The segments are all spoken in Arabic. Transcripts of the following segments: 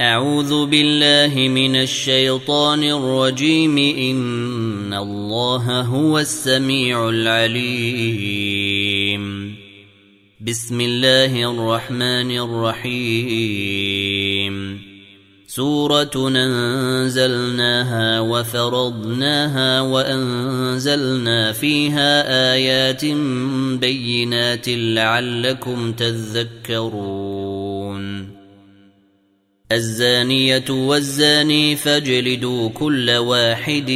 أعوذ بالله من الشيطان الرجيم. إن الله هو السميع العليم. بسم الله الرحمن الرحيم. سورة أنزلناها وفرضناها وأنزلنا فيها آيات بينات لعلكم تذكرون. الزانية والزاني فاجلدوا كل واحد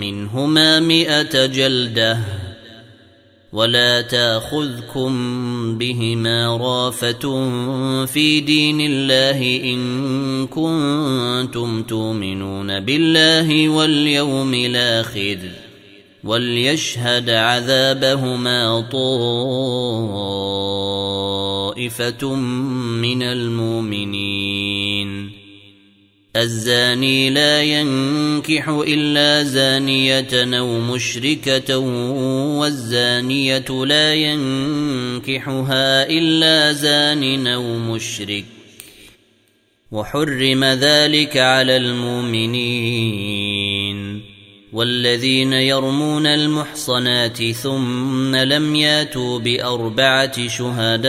منهما مئة جلدة ولا تأخذكم بهما رافة في دين الله إن كنتم تؤمنون بالله واليوم الآخر وليشهد عذابهما طائفة من المؤمنين الزاني لا ينكح إلا زانية أو مشركة والزانية لا ينكحها إلا زان أو مشرك. وحرم ذلك على المؤمنين. والذين يرمون المحصنات ثم لم ياتوا بأربعة شهداء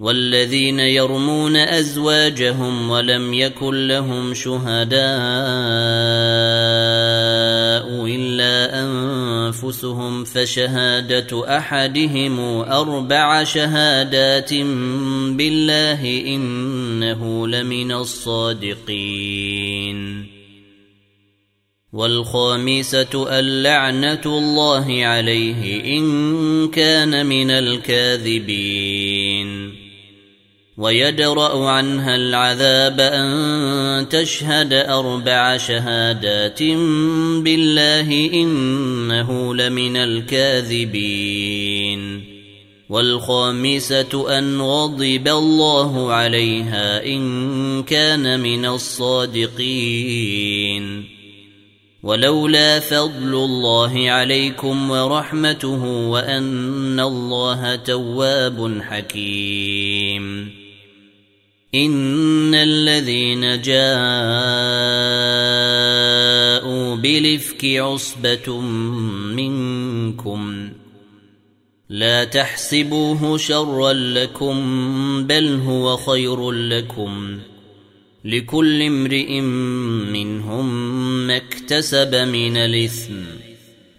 والذين يرمون أزواجهم ولم يكن لهم شهداء إلا أنفسهم فشهادة أحدهم أربع شهادات بالله إنه لمن الصادقين. والخامسة اللعنة الله عليه إن كان من الكاذبين. ويدرأ عنها العذاب أن تشهد أربع شهادات بالله إنه لمن الكاذبين. والخامسة أن غضب الله عليها إن كان من الصادقين. ولولا فضل الله عليكم ورحمته وأن الله تواب حكيم. إن الذين جاءوا بلفك عصبة منكم. لا تحسبوه شرا لكم بل هو خير لكم. لكل امرئ منهم ما اكتسب من الإثم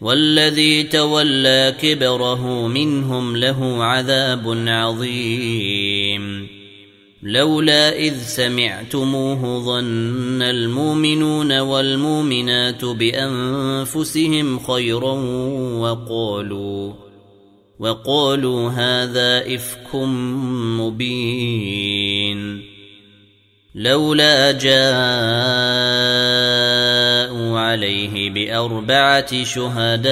والذي تولى كبره منهم له عذاب عظيم. لولا إذ سمعتموه ظن المؤمنون والمؤمنات بأنفسهم خيرا وقالوا وقالوا هذا إفك مبين. لولا جاءوا عليه بأربعة شهداء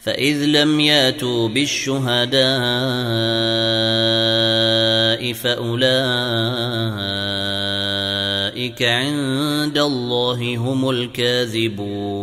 فإذ لم ياتوا بالشهداء فأولئك عند الله هم الكاذبون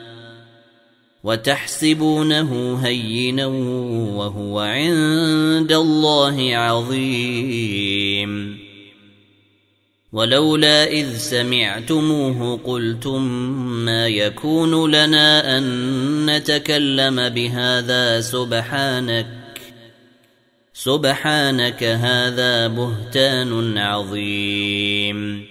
وتحسبونه هينا وهو عند الله عظيم. ولولا إذ سمعتموه قلتم ما يكون لنا أن نتكلم بهذا سبحانك سبحانك هذا بهتان عظيم.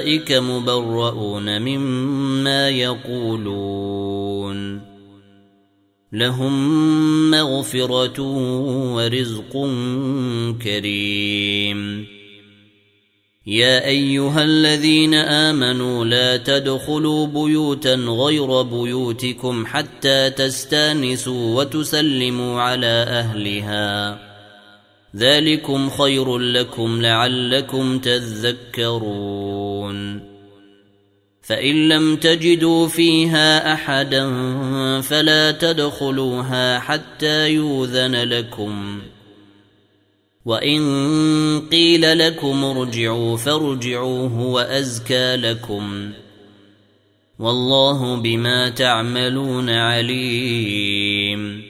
أولئك مبرؤون مما يقولون لهم مغفرة ورزق كريم يا أيها الذين آمنوا لا تدخلوا بيوتا غير بيوتكم حتى تستانسوا وتسلموا على أهلها ذلكم خير لكم لعلكم تذكرون فإن لم تجدوا فيها أحدا فلا تدخلوها حتى يوذن لكم. وإن قيل لكم ارجعوا فارجعوا هو أزكى لكم. والله بما تعملون عليم.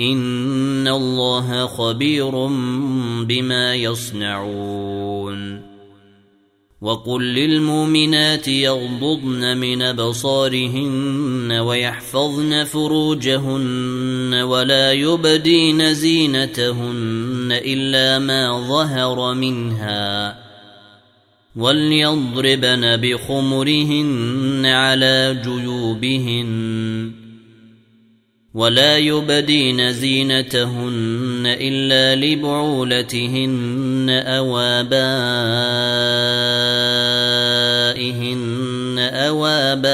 ان الله خبير بما يصنعون وقل للمؤمنات يغضضن من ابصارهن ويحفظن فروجهن ولا يبدين زينتهن الا ما ظهر منها وليضربن بخمرهن على جيوبهن ولا يبدين زينتهن إلا لبعولتهن أو آبائهن أو آباء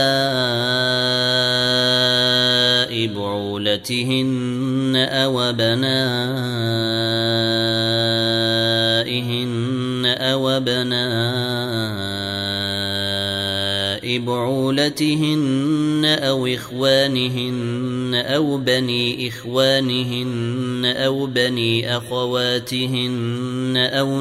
بعولتهن أو بنائهن أو ابناء بعولتهن أو إخوانهن أو بني إخوانهن أو بني أخواتهن أو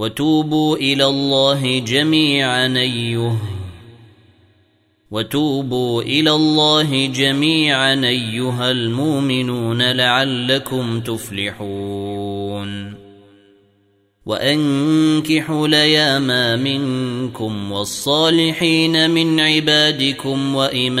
وتوبوا إلى الله جميعا أيها. وتوبوا إلى الله جميعا أيها المؤمنون لعلكم تفلحون. وأنكحوا لياما منكم والصالحين من عبادكم وإمائكم.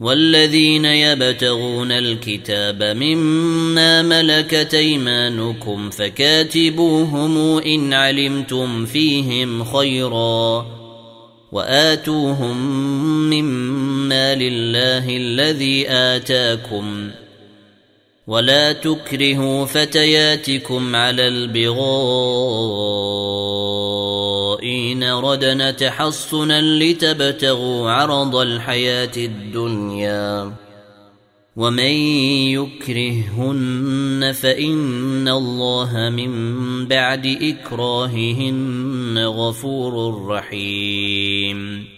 والذين يبتغون الكتاب مما ملكت أيمانكم فكاتبوهم إن علمتم فيهم خيرا وآتوهم مما لله الذي آتاكم ولا تكرهوا فتياتكم على البغاء إن ردن تحصنا لتبتغوا عرض الحياة الدنيا ومن يكرههن فإن الله من بعد إكراههن غفور رحيم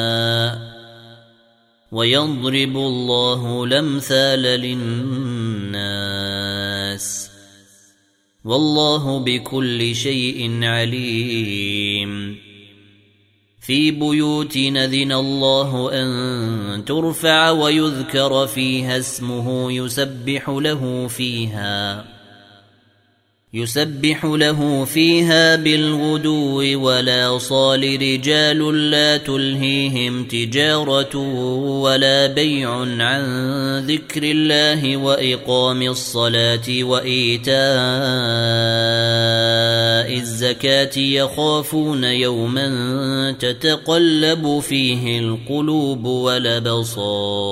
ويضرب الله الأمثال للناس. والله بكل شيء عليم. في بيوت نذن الله أن ترفع ويذكر فيها اسمه يسبح له فيها. يسبح له فيها بالغدو ولا صال رجال لا تلهيهم تجارة ولا بيع عن ذكر الله وإقام الصلاة وإيتاء الزكاة يخافون يوما تتقلب فيه القلوب والأبصار.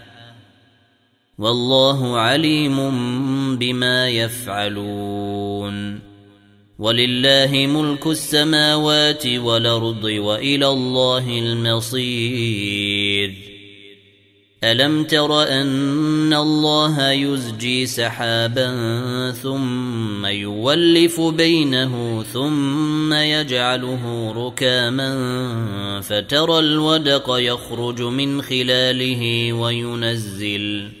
والله عليم بما يفعلون. ولله ملك السماوات والأرض وإلى الله المصير. ألم تر أن الله يزجي سحابا ثم يولف بينه ثم يجعله ركاما فترى الودق يخرج من خلاله وينزل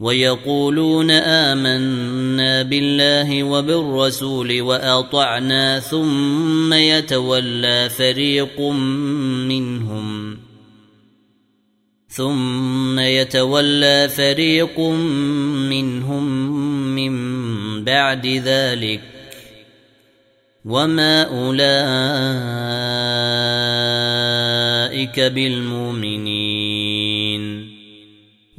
ويقولون آمنا بالله وبالرسول وأطعنا ثم يتولى فريق منهم. ثم يتولى فريق منهم من بعد ذلك. وما أولئك بالمؤمنين.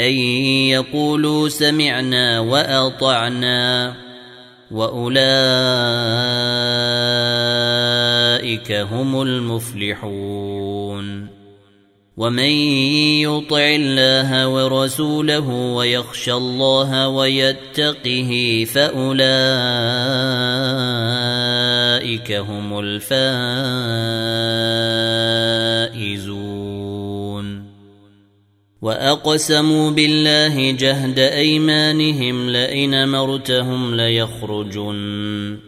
أن يقولوا سمعنا وأطعنا وأولئك هم المفلحون ومن يطع الله ورسوله ويخشى الله ويتقه فأولئك هم الفائزون وأقسموا بالله جهد أيمانهم لئن مرتهم ليخرجن.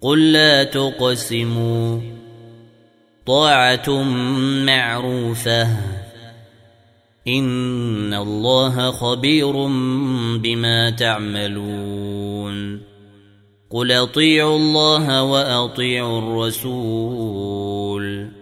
قل لا تقسموا. طاعة معروفة. إن الله خبير بما تعملون. قل أطيعوا الله وأطيعوا الرسول.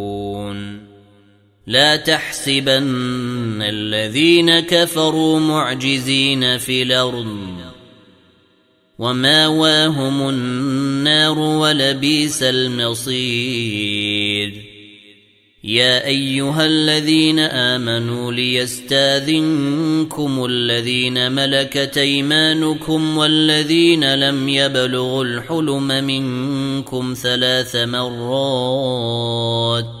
لا تحسبن الذين كفروا معجزين في الأرض. وماواهم النار ولبيس المصير. يا أيها الذين آمنوا ليستاذنكم الذين ملكت أيمانكم والذين لم يبلغوا الحلم منكم ثلاث مرات.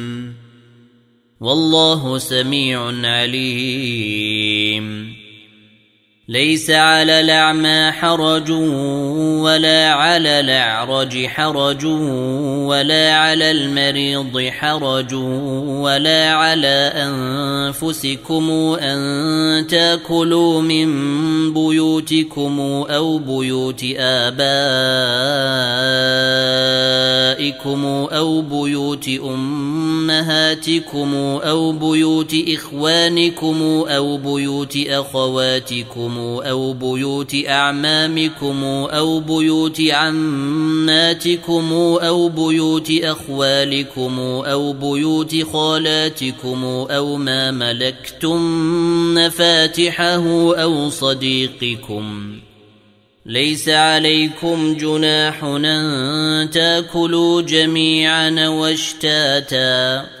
والله سميع عليم. ليس على الأعمى حرج ولا على الأعرج حرج ولا على المريض حرج ولا على أنفسكم أن تأكلوا من بيوتكم أو بيوت آبائكم أو بيوت أمهاتكم أو بيوت إخوانكم أو بيوت أخواتكم أو بيوت أعمامكم أو بيوت عماتكم أو بيوت أخوالكم أو بيوت خالاتكم أو ما ملكتم مفاتحه أو صديقكم ليس عليكم جناح أن تاكلوا جميعا واشتاتا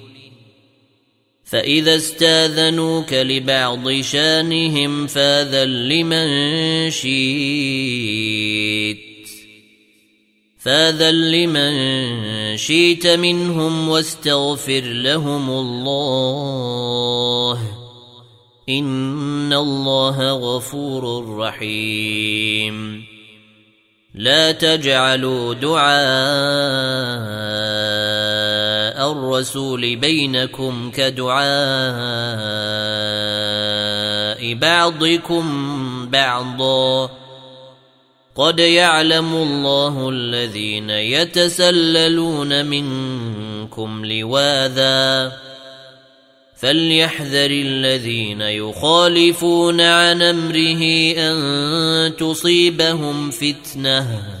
فإذا استاذنوك لبعض شانهم فاذن لمن شئت. فاذن لمن شئت منهم واستغفر لهم الله. إن الله غفور رحيم. لا تجعلوا دعاء الرسول بينكم كدعاء بعضكم بعضا. قد يعلم الله الذين يتسللون منكم لواذا. فليحذر الذين يخالفون عن أمره أن تصيبهم فتنة.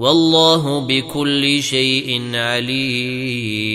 والله بكل شيء عليم.